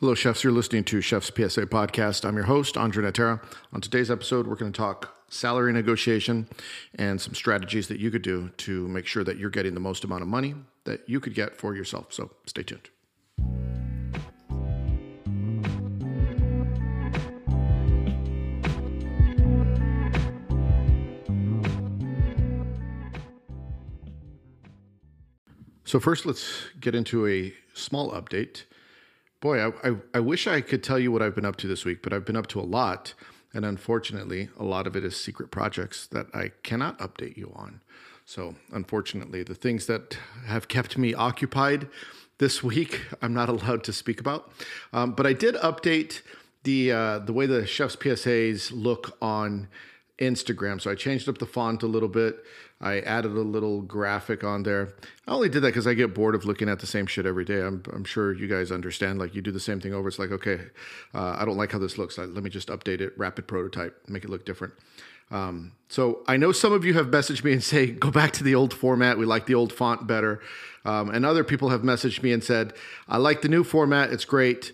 Hello, chefs. You're listening to Chef's PSA podcast. I'm your host, Andre Natera. On today's episode, we're going to talk salary negotiation and some strategies that you could do to make sure that you're getting the most amount of money that you could get for yourself. So stay tuned. So, first, let's get into a small update boy, I, I, I, wish I could tell you what I've been up to this week, but I've been up to a lot. And unfortunately, a lot of it is secret projects that I cannot update you on. So, unfortunately, the things that have kept me occupied this week, I'm not allowed to speak about. Um, but I did update the uh, the way the chef's PSAs look on Instagram. So I changed up the font a little bit. I added a little graphic on there. I only did that because I get bored of looking at the same shit every day. I'm, I'm sure you guys understand. Like you do the same thing over. It's like, okay, uh, I don't like how this looks. Let me just update it, rapid prototype, make it look different. Um, so I know some of you have messaged me and say, go back to the old format. We like the old font better. Um, and other people have messaged me and said, I like the new format. It's great.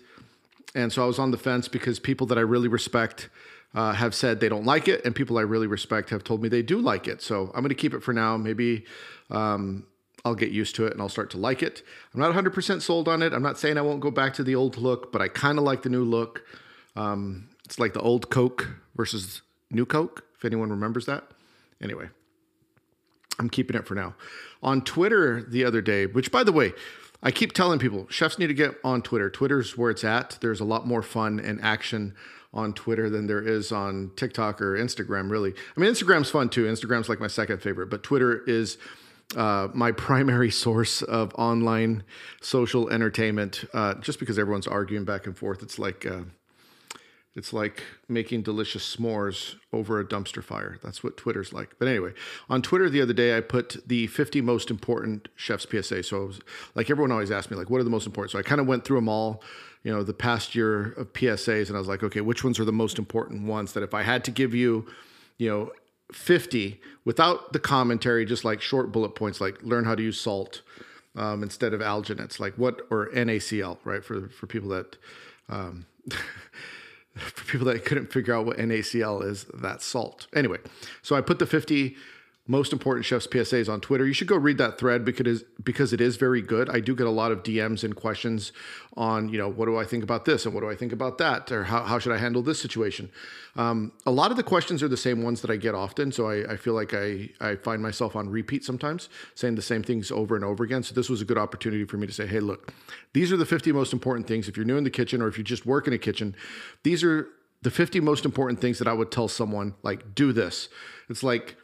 And so I was on the fence because people that I really respect uh, have said they don't like it, and people I really respect have told me they do like it. So I'm going to keep it for now. Maybe um, I'll get used to it and I'll start to like it. I'm not 100% sold on it. I'm not saying I won't go back to the old look, but I kind of like the new look. Um, it's like the old Coke versus new Coke, if anyone remembers that. Anyway, I'm keeping it for now. On Twitter the other day, which by the way, I keep telling people chefs need to get on Twitter. Twitter's where it's at. There's a lot more fun and action on Twitter than there is on TikTok or Instagram, really. I mean, Instagram's fun too. Instagram's like my second favorite, but Twitter is uh, my primary source of online social entertainment uh, just because everyone's arguing back and forth. It's like. Uh, it's like making delicious s'mores over a dumpster fire. That's what Twitter's like. But anyway, on Twitter the other day, I put the 50 most important chef's PSA. So was, like everyone always asks me, like, what are the most important? So I kind of went through them all, you know, the past year of PSAs, and I was like, okay, which ones are the most important ones that if I had to give you, you know, 50 without the commentary, just like short bullet points, like learn how to use salt um, instead of alginates, like what, or NaCl, right? For, for people that, um, for people that couldn't figure out what NaCl is, that salt. Anyway, so I put the 50 most important chefs PSAs on Twitter. You should go read that thread because because it is very good. I do get a lot of DMs and questions on you know what do I think about this and what do I think about that or how, how should I handle this situation. Um, a lot of the questions are the same ones that I get often, so I, I feel like I I find myself on repeat sometimes saying the same things over and over again. So this was a good opportunity for me to say, hey, look, these are the 50 most important things. If you're new in the kitchen or if you just work in a kitchen, these are the 50 most important things that I would tell someone like do this. It's like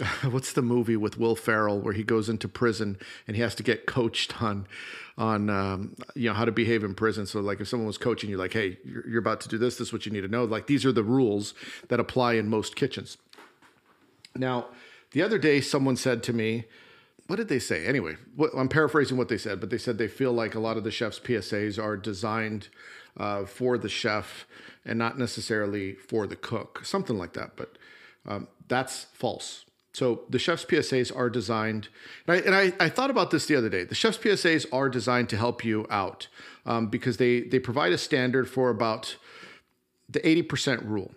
what's the movie with Will Ferrell where he goes into prison and he has to get coached on on um, you know how to behave in prison. So like if someone was coaching you, like, hey, you're, you're about to do this. This is what you need to know. Like these are the rules that apply in most kitchens. Now, the other day, someone said to me, what did they say? Anyway, what, I'm paraphrasing what they said, but they said they feel like a lot of the chef's PSAs are designed uh, for the chef and not necessarily for the cook, something like that. But um, that's false. So the chef's PSAs are designed, and, I, and I, I, thought about this the other day. The chef's PSAs are designed to help you out um, because they they provide a standard for about the eighty percent rule.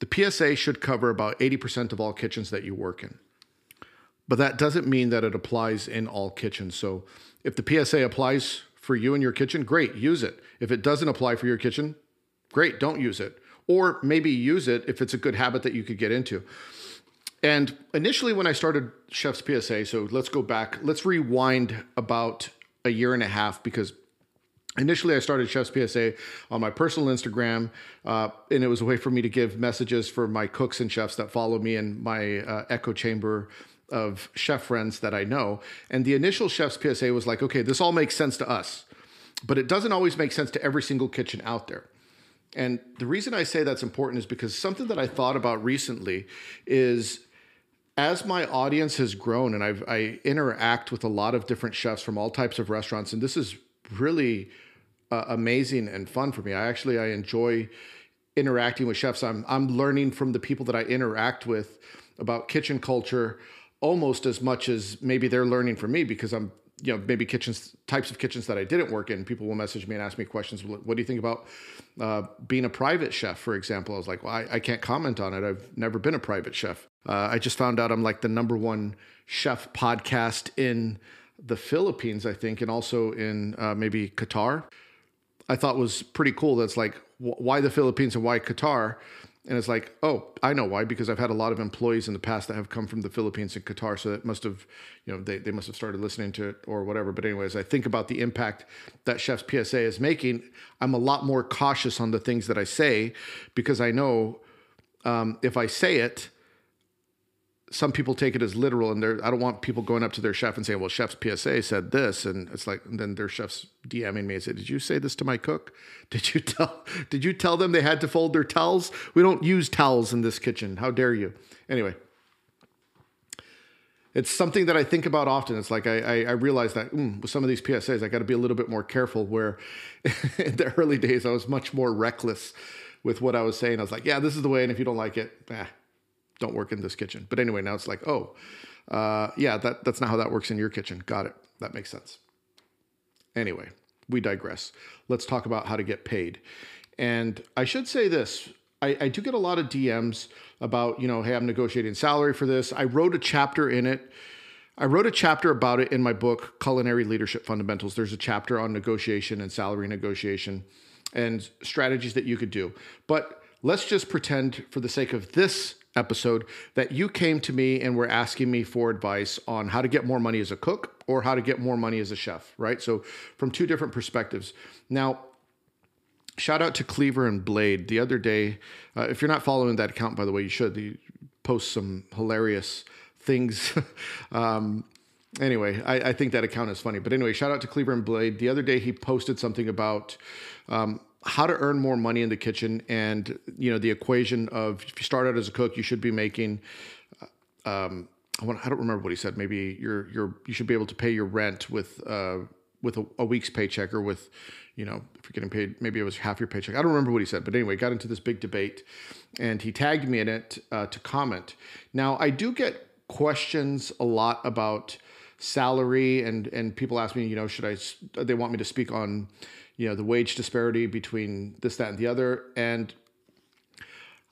The PSA should cover about eighty percent of all kitchens that you work in, but that doesn't mean that it applies in all kitchens. So if the PSA applies for you in your kitchen, great, use it. If it doesn't apply for your kitchen, great, don't use it. Or maybe use it if it's a good habit that you could get into. And initially, when I started Chef's PSA, so let's go back, let's rewind about a year and a half because initially I started Chef's PSA on my personal Instagram, uh, and it was a way for me to give messages for my cooks and chefs that follow me in my uh, echo chamber of chef friends that I know. And the initial Chef's PSA was like, okay, this all makes sense to us, but it doesn't always make sense to every single kitchen out there. And the reason I say that's important is because something that I thought about recently is as my audience has grown and I've, I interact with a lot of different chefs from all types of restaurants, and this is really uh, amazing and fun for me. I actually I enjoy interacting with chefs. I'm I'm learning from the people that I interact with about kitchen culture almost as much as maybe they're learning from me because I'm you know maybe kitchens types of kitchens that I didn't work in. People will message me and ask me questions. What do you think about uh, being a private chef, for example? I was like, well, I, I can't comment on it. I've never been a private chef. Uh, I just found out I'm like the number one chef podcast in the Philippines, I think, and also in uh, maybe Qatar. I thought was pretty cool. That's like why the Philippines and why Qatar. And it's like, oh, I know why, because I've had a lot of employees in the past that have come from the Philippines and Qatar. So that must have, you know, they, they must have started listening to it or whatever. But, anyways, I think about the impact that Chef's PSA is making. I'm a lot more cautious on the things that I say because I know um, if I say it, some people take it as literal and they're I don't want people going up to their chef and saying, well, chef's PSA said this. And it's like, and then their chef's DMing me and say, did you say this to my cook? Did you tell, did you tell them they had to fold their towels? We don't use towels in this kitchen. How dare you? Anyway, it's something that I think about often. It's like I, I, I realize that mm, with some of these PSAs, I got to be a little bit more careful. Where in the early days, I was much more reckless with what I was saying. I was like, yeah, this is the way. And if you don't like it, eh, don't work in this kitchen. But anyway, now it's like, oh, uh, yeah, that, that's not how that works in your kitchen. Got it. That makes sense. Anyway, we digress. Let's talk about how to get paid. And I should say this I, I do get a lot of DMs about, you know, hey, I'm negotiating salary for this. I wrote a chapter in it. I wrote a chapter about it in my book, Culinary Leadership Fundamentals. There's a chapter on negotiation and salary negotiation and strategies that you could do. But let's just pretend, for the sake of this episode that you came to me and were asking me for advice on how to get more money as a cook or how to get more money as a chef, right? So, from two different perspectives. Now, shout out to Cleaver and Blade. The other day, uh, if you're not following that account, by the way, you should. They post some hilarious things. um, anyway, I, I, think that account is funny. But anyway, shout out to Cleaver and Blade. The other day, he posted something about um, how to earn more money in the kitchen and you know the equation of if you start out as a cook you should be making uh, um, I, don't remember what he said. Maybe you're you're you should be able to pay your rent with uh, with a, a, week's paycheck or with you know if you're getting paid maybe it was half your paycheck. I don't remember what he said but anyway got into this big debate and he tagged me in it uh, to comment. Now I do get questions a lot about salary and and people ask me you know should I they want me to speak on you know the wage disparity between this that and the other and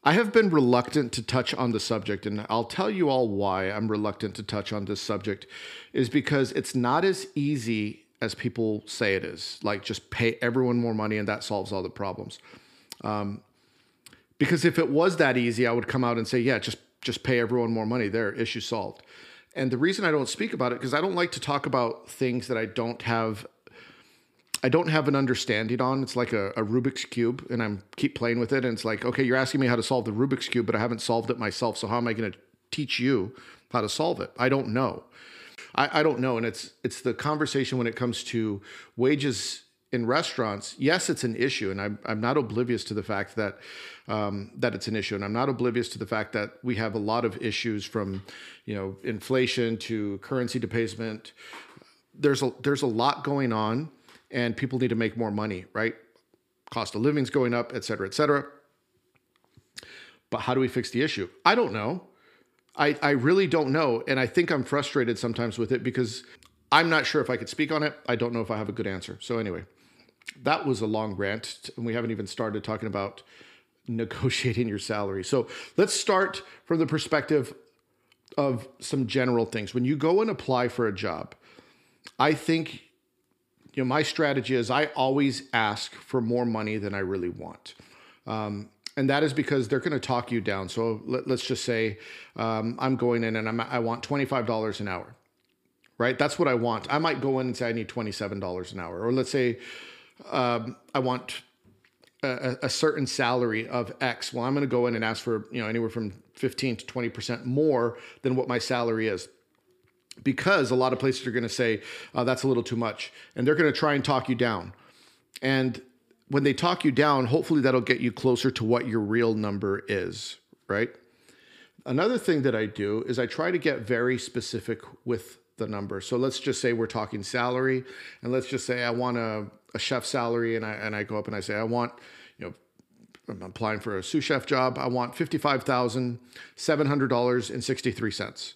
I have been reluctant to touch on the subject, and I'll tell you all why I'm reluctant to touch on this subject is because it's not as easy as people say it is. Like, just pay everyone more money and that solves all the problems. Um, because if it was that easy, I would come out and say, yeah, just just pay everyone more money. There, issue solved. And the reason I don't speak about it because I don't like to talk about things that I don't have I don't have an understanding on. It's like a, a, Rubik's cube, and I'm keep playing with it. And it's like, okay, you're asking me how to solve the Rubik's cube, but I haven't solved it myself. So how am I going to teach you how to solve it? I don't know. I, I don't know. And it's it's the conversation when it comes to wages in restaurants. Yes, it's an issue, and I'm I'm not oblivious to the fact that um, that it's an issue, and I'm not oblivious to the fact that we have a lot of issues from you know inflation to currency debasement. There's a there's a lot going on and people need to make more money, right? Cost of living's going up, et cetera, et cetera. But how do we fix the issue? I don't know. I, I really don't know. And I think I'm frustrated sometimes with it because I'm not sure if I could speak on it. I don't know if I have a good answer. So, anyway, that was a long rant. And we haven't even started talking about negotiating your salary. So, let's start from the perspective of some general things. When you go and apply for a job, I think you know, my strategy is I always ask for more money than I really want. Um, and that is because they're going to talk you down. So let, us just say um, I'm going in and I'm, I want $25 an hour, right? That's what I want. I might go in and say I need $27 an hour. Or let's say um, I want a, a, certain salary of X. Well, I'm going to go in and ask for, you know, anywhere from 15 to 20% more than what my salary is because a lot of places are going to say uh, that's a little too much and they're going to try and talk you down. And when they talk you down hopefully that'll get you closer to what your real number is right? Another thing that i do is i try to get very specific with the number. So let's just say we're talking salary and let's just say i want a, a chef salary and I, and I go up and i say i want you know I'm applying for a sous chef job. I want $55,700.63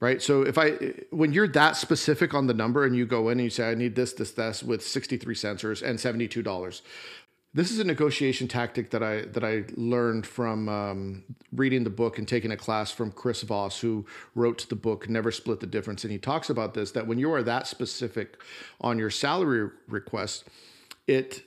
right? So if I, when you're that specific on the number and you go in and you say, I need this, this, this with 63 sensors and $72, this is a negotiation tactic that I that I learned from um, reading the book and taking a class from Chris Voss, who wrote the book "Never Split the Difference," and he talks about this that when you are that specific on your salary request, it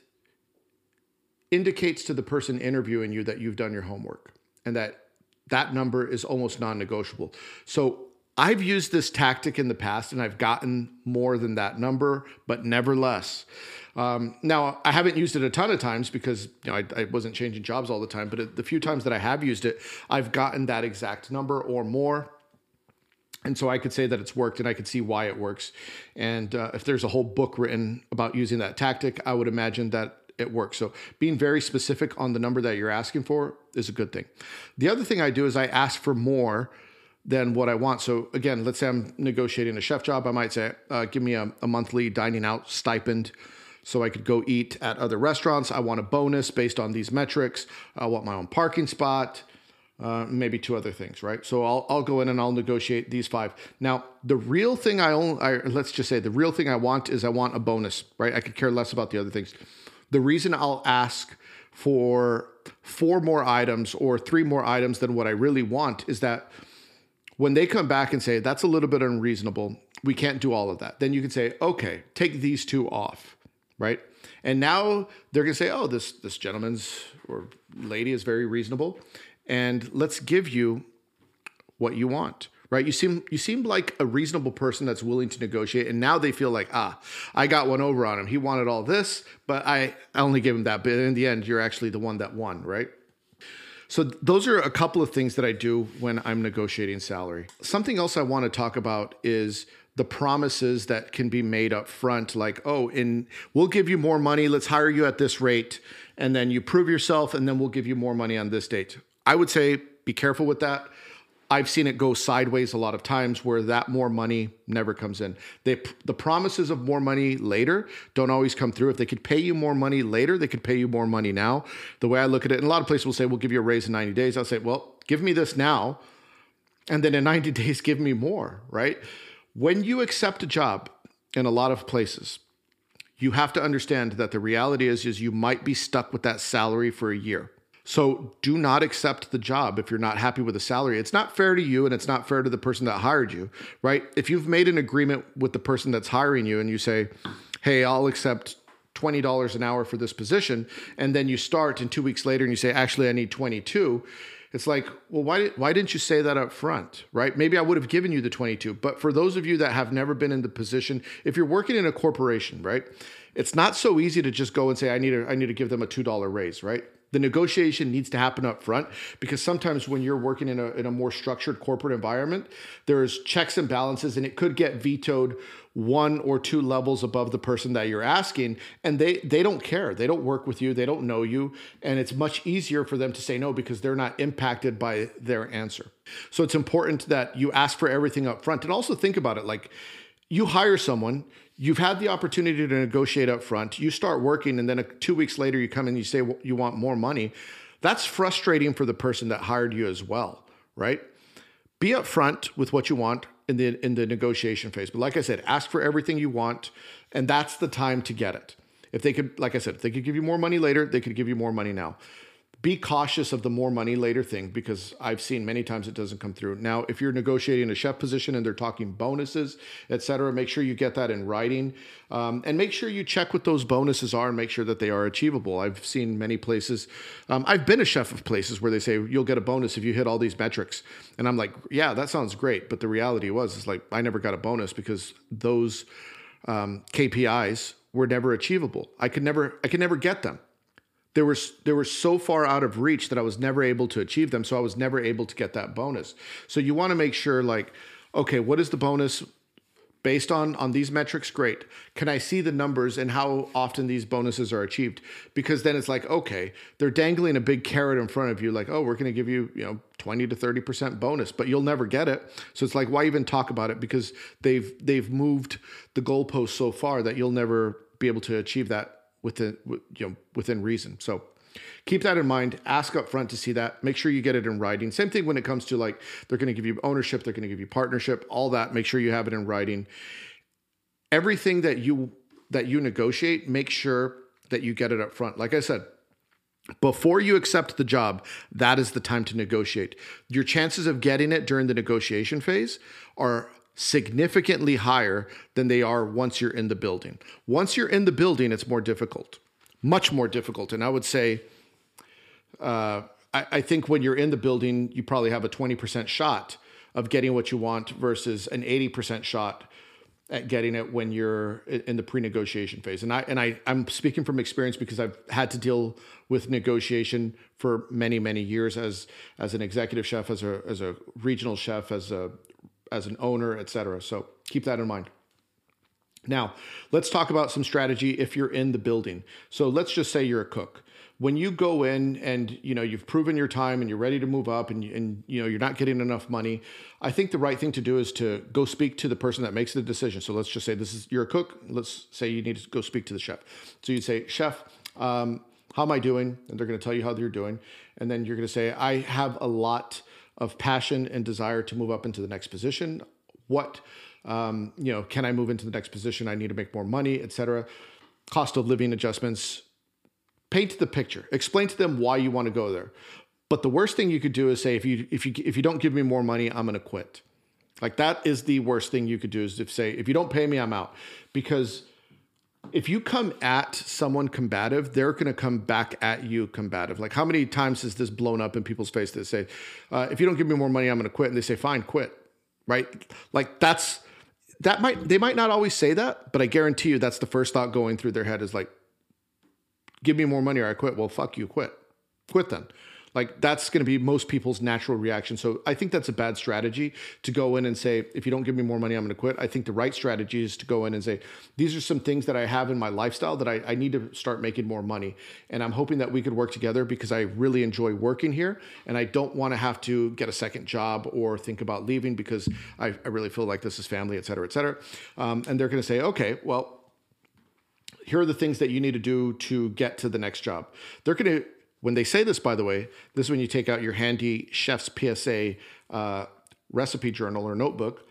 indicates to the person interviewing you that you've done your homework and that that number is almost non-negotiable. So I've used this tactic in the past and I've gotten more than that number, but never less. Um, now, I haven't used it a ton of times because you know, I, I, wasn't changing jobs all the time, but the few times that I have used it, I've gotten that exact number or more. And so I could say that it's worked and I could see why it works. And uh, if there's a whole book written about using that tactic, I would imagine that it works. So being very specific on the number that you're asking for is a good thing. The other thing I do is I ask for more than what I want. So again, let's say I'm negotiating a chef job. I might say, uh, give me a, a monthly dining out stipend so I could go eat at other restaurants. I want a bonus based on these metrics. I want my own parking spot, uh, maybe two other things, right? So I'll, I'll go in and I'll negotiate these five. Now, the real thing I only, I, let's just say the real thing I want is I want a bonus, right? I could care less about the other things. The reason I'll ask for four more items or three more items than what I really want is that when they come back and say that's a little bit unreasonable, we can't do all of that. Then you can say, okay, take these two off right? And now they're going to say, "Oh, this this gentleman's or lady is very reasonable, and let's give you what you want." Right? You seem you seem like a reasonable person that's willing to negotiate, and now they feel like, ah, I got one over on him. He wanted all this, but I, I only gave him that. But in the end, you're actually the one that won, right? So those are a couple of things that I do when I'm negotiating salary. Something else I want to talk about is the promises that can be made up front like oh in we'll give you more money let's hire you at this rate and then you prove yourself and then we'll give you more money on this date i would say be careful with that i've seen it go sideways a lot of times where that more money never comes in. They, the promises of more money later don't always come through. If they could pay you more money later they could pay you more money now. The way i look at it and a lot of places will say we'll give you a raise in 90 days. I'll say well give me this now and then in 90 days give me more right? When you accept a job in a lot of places, you have to understand that the reality is is you might be stuck with that salary for a year. So do not accept the job if you're not happy with the salary. It's not fair to you and it's not fair to the person that hired you, right? If you've made an agreement with the person that's hiring you and you say, "Hey, I'll accept $20 an hour for this position," and then you start and 2 weeks later and you say, "Actually, I need 22." It's like, well, why, why didn't you say that up front, right? Maybe I would have given you the 22. But for those of you that have never been in the position, if you're working in a corporation, right, it's not so easy to just go and say, I need, a, I need to give them a $2 raise, right? The negotiation needs to happen up front because sometimes when you're working in a, in a more structured corporate environment, there's checks and balances and it could get vetoed one or two levels above the person that you're asking. And they they don't care. They don't work with you. They don't know you. And it's much easier for them to say no because they're not impacted by their answer. So it's important that you ask for everything up front. And also think about it. Like you hire someone you've had the opportunity to negotiate up front you start working and then a, two weeks later you come and you say well, you want more money that's frustrating for the person that hired you as well right be upfront with what you want in the in the negotiation phase. But like I said, ask for everything you want, and that's the time to get it. If they could, like I said, if they could give you more money later, they could give you more money now be cautious of the more money later thing because I've seen many times it doesn't come through. Now, if you're negotiating a chef position and they're talking bonuses, et cetera, make sure you get that in writing um, and make sure you check what those bonuses are and make sure that they are achievable. I've seen many places, um, I've been a chef of places where they say you'll get a bonus if you hit all these metrics. And I'm like, yeah, that sounds great. But the reality was, is like, I never got a bonus because those um, KPIs were never achievable. I could never, I could never get them they were they were so far out of reach that I was never able to achieve them. So I was never able to get that bonus. So you want to make sure like, okay, what is the bonus based on on these metrics? Great. Can I see the numbers and how often these bonuses are achieved? Because then it's like, okay, they're dangling a big carrot in front of you, like, oh, we're going to give you you know 20 to 30 percent bonus, but you'll never get it. So it's like, why even talk about it? Because they've they've moved the goalpost so far that you'll never be able to achieve that within you know within reason. So keep that in mind. Ask up front to see that. Make sure you get it in writing. Same thing when it comes to like they're going to give you ownership, they're going to give you partnership, all that. Make sure you have it in writing. Everything that you that you negotiate, make sure that you get it up front. Like I said, before you accept the job, that is the time to negotiate. Your chances of getting it during the negotiation phase are significantly higher than they are once you're in the building. Once you're in the building, it's more difficult, much more difficult. And I would say, uh, I, I think when you're in the building, you probably have a 20% shot of getting what you want versus an 80% shot at getting it when you're in the pre-negotiation phase. And I and I I'm speaking from experience because I've had to deal with negotiation for many many years as as an executive chef, as a as a regional chef, as a as an owner, etc. So keep that in mind. Now, let's talk about some strategy if you're in the building. So let's just say you're a cook when you go in and you know you've proven your time and you're ready to move up and, and you know you're not getting enough money i think the right thing to do is to go speak to the person that makes the decision so let's just say this is you're a cook let's say you need to go speak to the chef so you'd say chef um, how am i doing and they're going to tell you how they're doing and then you're going to say i have a lot of passion and desire to move up into the next position. What um, you know can i move into the next position? I need to make more money etc cost of living adjustments. Paint the picture. Explain to them why you want to go there. But the worst thing you could do is say if you if you if you don't give me more money i'm going to quit. Like that is the worst thing you could do is if say if you don't pay me i'm out. Because if you come at someone combative they're going to come back at you combative like how many times has this blown up in people's face that say uh, if you don't give me more money i'm going to quit and they say fine quit right like that's that might they might not always say that but i guarantee you that's the first thought going through their head is like give me more money or I quit. Well, fuck you, quit. Quit then. Like that's going to be most people's natural reaction. So I think that's a bad strategy to go in and say, if you don't give me more money, I'm going to quit. I think the right strategy is to go in and say, these are some things that I have in my lifestyle that I, I need to start making more money. And I'm hoping that we could work together because I really enjoy working here. And I don't want to have to get a second job or think about leaving because I, I really feel like this is family, et cetera, et cetera. Um, and they're going to say, okay, well, here are the things that you need to do to get to the next job. They're going to, when they say this, by the way, this is when you take out your handy chef's PSA uh, recipe journal or notebook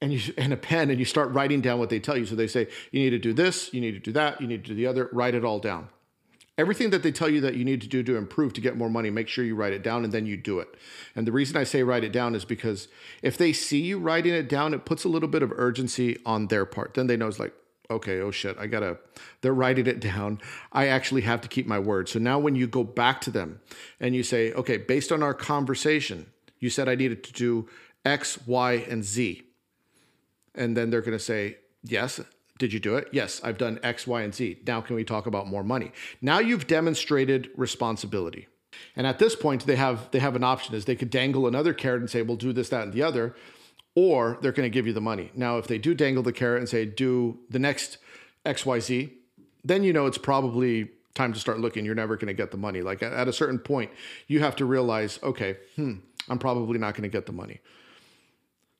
and you and a pen and you start writing down what they tell you. So they say you need to do this, you need to do that, you need to do the other. Write it all down. Everything that they tell you that you need to do to improve to get more money, make sure you write it down and then you do it. And the reason I say write it down is because if they see you writing it down, it puts a little bit of urgency on their part. Then they know it's like, okay, oh shit, I gotta, they're writing it down. I actually have to keep my word. So now when you go back to them and you say, okay, based on our conversation, you said I needed to do X, Y, and Z. And then they're gonna say, yes. Did you do it? Yes, I've done X, Y, and Z. Now, can we talk about more money? Now you've demonstrated responsibility. And at this point, they have they have an option is they could dangle another carrot and say, "We'll do this, that, and the other," or they're going to give you the money. Now, if they do dangle the carrot and say, do the next XYZ, then you know it's probably time to start looking. You're never going to get the money. Like at a certain point, you have to realize, okay, hmm, I'm probably not going to get the money.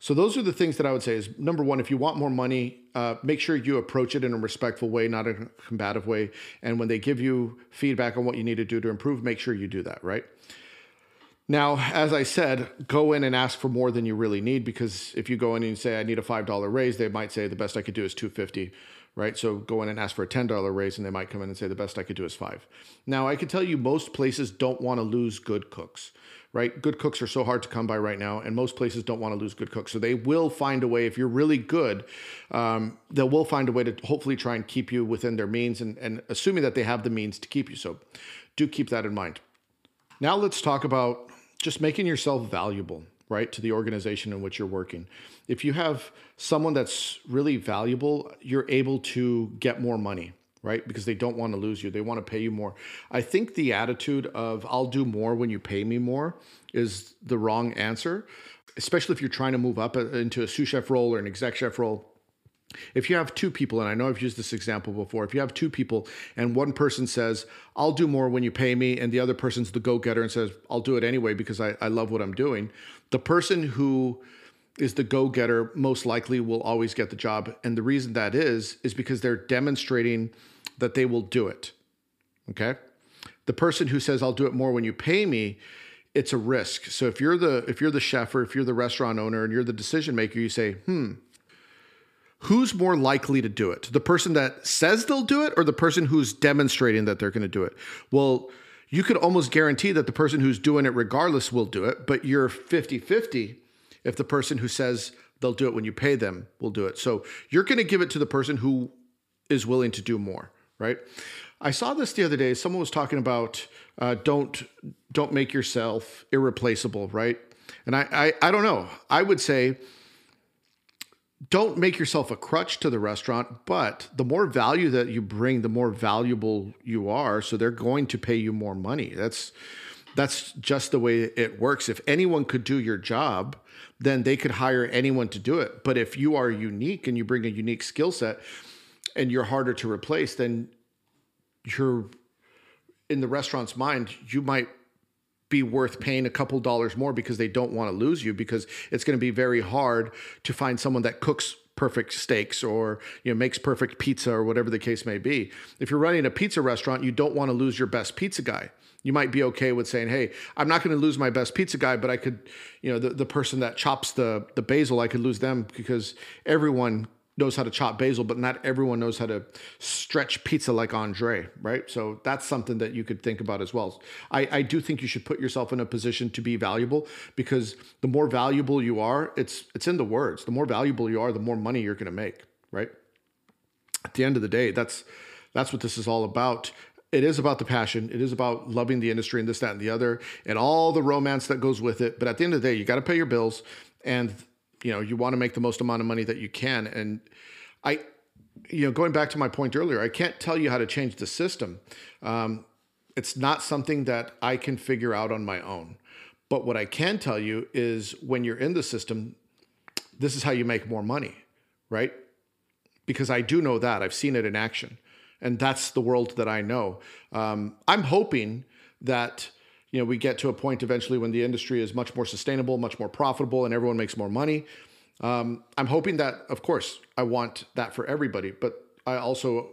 So those are the things that I would say is number one, if you want more money, uh, make sure you approach it in a respectful way, not a combative way. And when they give you feedback on what you need to do to improve, make sure you do that, right? Now, as I said, go in and ask for more than you really need because if you go in and say I need a five dollar raise, they might say the best I could do is two fifty, right? So go in and ask for a ten dollar raise, and they might come in and say the best I could do is five. Now, I can tell you most places don't want to lose good cooks, right? Good cooks are so hard to come by right now, and most places don't want to lose good cooks. So they will find a way. If you're really good, um, they will find a way to hopefully try and keep you within their means, and, and assuming that they have the means to keep you. So do keep that in mind. Now let's talk about just making yourself valuable, right, to the organization in which you're working. If you have someone that's really valuable, you're able to get more money, right? Because they don't want to lose you, they want to pay you more. I think the attitude of I'll do more when you pay me more is the wrong answer, especially if you're trying to move up uh, into a sous chef role or an exec chef role if you have two people, and I know I've used this example before, if you have two people and one person says, I'll do more when you pay me, and the other person's the go getter and says, I'll do it anyway because I, I love what I'm doing, the person who is the go getter most likely will always get the job. And the reason that is, is because they're demonstrating that they will do it. Okay. The person who says I'll do it more when you pay me, it's a risk. So if you're the if you're the chef or if you're the restaurant owner and you're the decision maker, you say, "Hmm, who's more likely to do it? The person that says they'll do it or the person who's demonstrating that they're going to do it?" Well, you could almost guarantee that the person who's doing it regardless will do it, but you're 50-50 if the person who says they'll do it when you pay them will do it. So you're going to give it to the person who is willing to do more, right? I saw this the other day. Someone was talking about uh, don't don't make yourself irreplaceable, right? And I, I I don't know. I would say don't make yourself a crutch to the restaurant, but the more value that you bring, the more valuable you are. So they're going to pay you more money. That's that's just the way it works. If anyone could do your job, then they could hire anyone to do it. But if you are unique and you bring a unique skill set and you're harder to replace, then you're in the restaurant's mind, you might be worth paying a couple dollars more because they don't want to lose you because it's going to be very hard to find someone that cooks perfect steaks or you know makes perfect pizza or whatever the case may be. If you're running a pizza restaurant, you don't want to lose your best pizza guy. You might be okay with saying, "Hey, I'm not going to lose my best pizza guy, but I could, you know, the, the person that chops the the basil, I could lose them because everyone knows how to chop basil, but not everyone knows how to stretch pizza like Andre, right? So that's something that you could think about as well. I, I do think you should put yourself in a position to be valuable because the more valuable you are, it's it's in the words. The more valuable you are, the more money you're to make, right? At the end of the day, that's that's what this is all about. It is about the passion. It is about loving the industry and this, that, and the other, and all the romance that goes with it. But at the end of the day, you got to pay your bills, and you know you want to make the most amount of money that you can. And i you know going back to my point earlier i can't tell you how to change the system. Um, it's not something that i can figure out on my own. But what i can tell you is when you're in the system this is how you make more money right? Because i do know that. I've seen it in action. And that's the world that i know. Um, i'm hoping that you know we get to a point eventually when the industry is much more sustainable, much more profitable, and everyone makes more money. Um, I'm hoping that, of course, I want that for everybody, but I also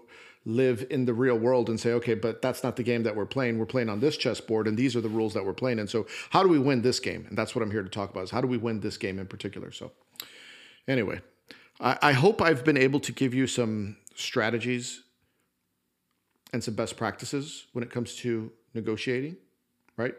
live in the real world and say, okay, but that's not the game that we're playing. We're playing on this chessboard, and these are the rules that we're playing. And so, how do we win this game? And that's what I'm here to talk about: is how do we win this game in particular? So, anyway, I, I hope I've been able to give you some strategies and some best practices when it comes to negotiating right?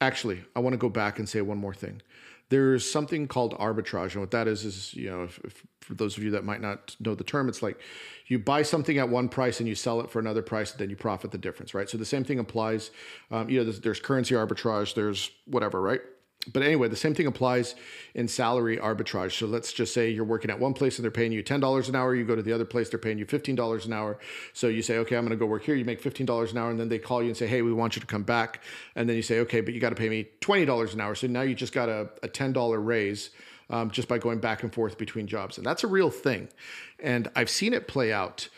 Actually, I want to go back and say one more thing. There's something called arbitrage, and what that is is you know, if, if, for those of you that might not know the term, it's like you buy something at one price and you sell it for another price, and then you profit the difference, right? So the same thing applies. Um, you know, there's, there's currency arbitrage, there's whatever, right? But anyway, the same thing applies in salary arbitrage. So let's just say you're working at one place and they're paying you $10 an hour. You go to the other place, they're paying you $15 an hour. So you say, okay, I'm going to go work here. You make $15 an hour. And then they call you and say, hey, we want you to come back. And then you say, okay, but you got to pay me $20 an hour. So now you just got a, a $10 raise um, just by going back and forth between jobs. And that's a real thing. And I've seen it play out.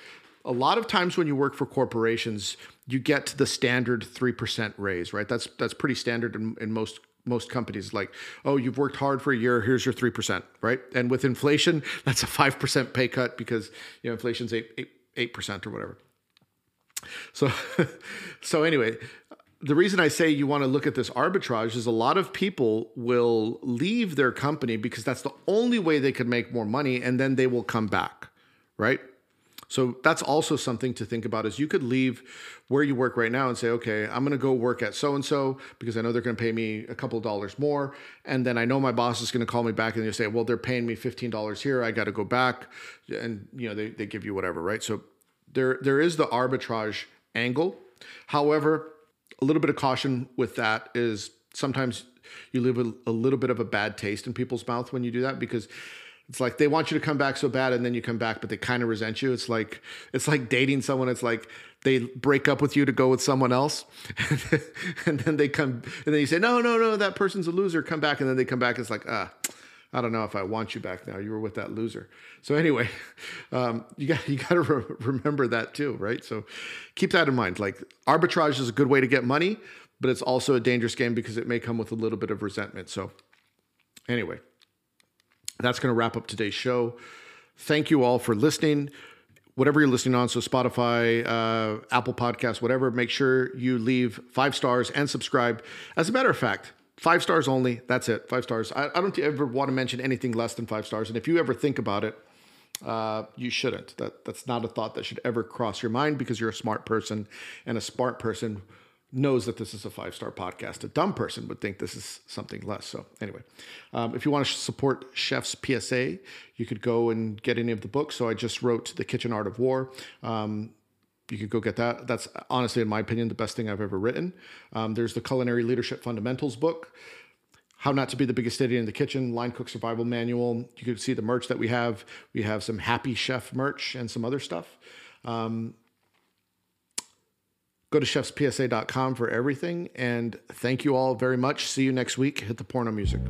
A lot of times when you work for corporations, you get the standard 3% raise, right? That's that's pretty standard in, in most most companies like oh you've worked hard for a year here's your 3% right? And with inflation that's a 5% pay cut because you know inflation's 8, 8, 8% or whatever. So so anyway the reason i say you want to look at this arbitrage is a lot of people will leave their company because that's the only way they could make more money and then they will come back right so that's also something to think about is you could leave where you work right now and say, okay, I'm going to go work at so and so because I know they're going to pay me a couple dollars more. And then I know my boss is going to call me back and they say, well, they're paying me $15 here. I got to go back. And, you know, they, they give you whatever, right? So there, there is the arbitrage angle. However, a little bit of caution with that is sometimes you leave a, a little bit of a bad taste in people's mouth when you do that because it's like they want you to come back so bad and then you come back but they kind of resent you it's like it's like dating someone it's like they break up with you to go with someone else and then they come and then you say no no no that person's a loser come back and then they come back it's like ah I don't know if I want you back now. You were with that loser. So anyway, um, you got you got to re- remember that too, right? So keep that in mind. Like arbitrage is a good way to get money, but it's also a dangerous game because it may come with a little bit of resentment. So anyway, that's going to wrap up today's show. Thank you all for listening. whatever you're listening on, so Spotify, uh, Apple Podcasts, whatever, make sure you leave five stars and subscribe. As a matter of fact, five stars only. That's it. Five stars. I, I don't ever want to mention anything less than five stars. And if you ever think about it, uh, you shouldn't. That that's not a thought that should ever cross your mind because you're a smart person, and a smart person knows that this is a five star podcast. A dumb person would think this is something less. So, anyway, um, if you want to support Chef's PSA, you could go and get any of the books. So, I just wrote The Kitchen Art of War. Um, you could go get that. That's honestly, in my opinion, the best thing I've ever written. Um, there's the Culinary Leadership Fundamentals book. How Not to Be the Biggest Idiot in the Kitchen, Line Cook Survival Manual. You can see the merch that we have. We have some Happy Chef merch and some other stuff. Um, go to chefspsa.com for everything. And thank you all very much. See you next week. Hit the porno music.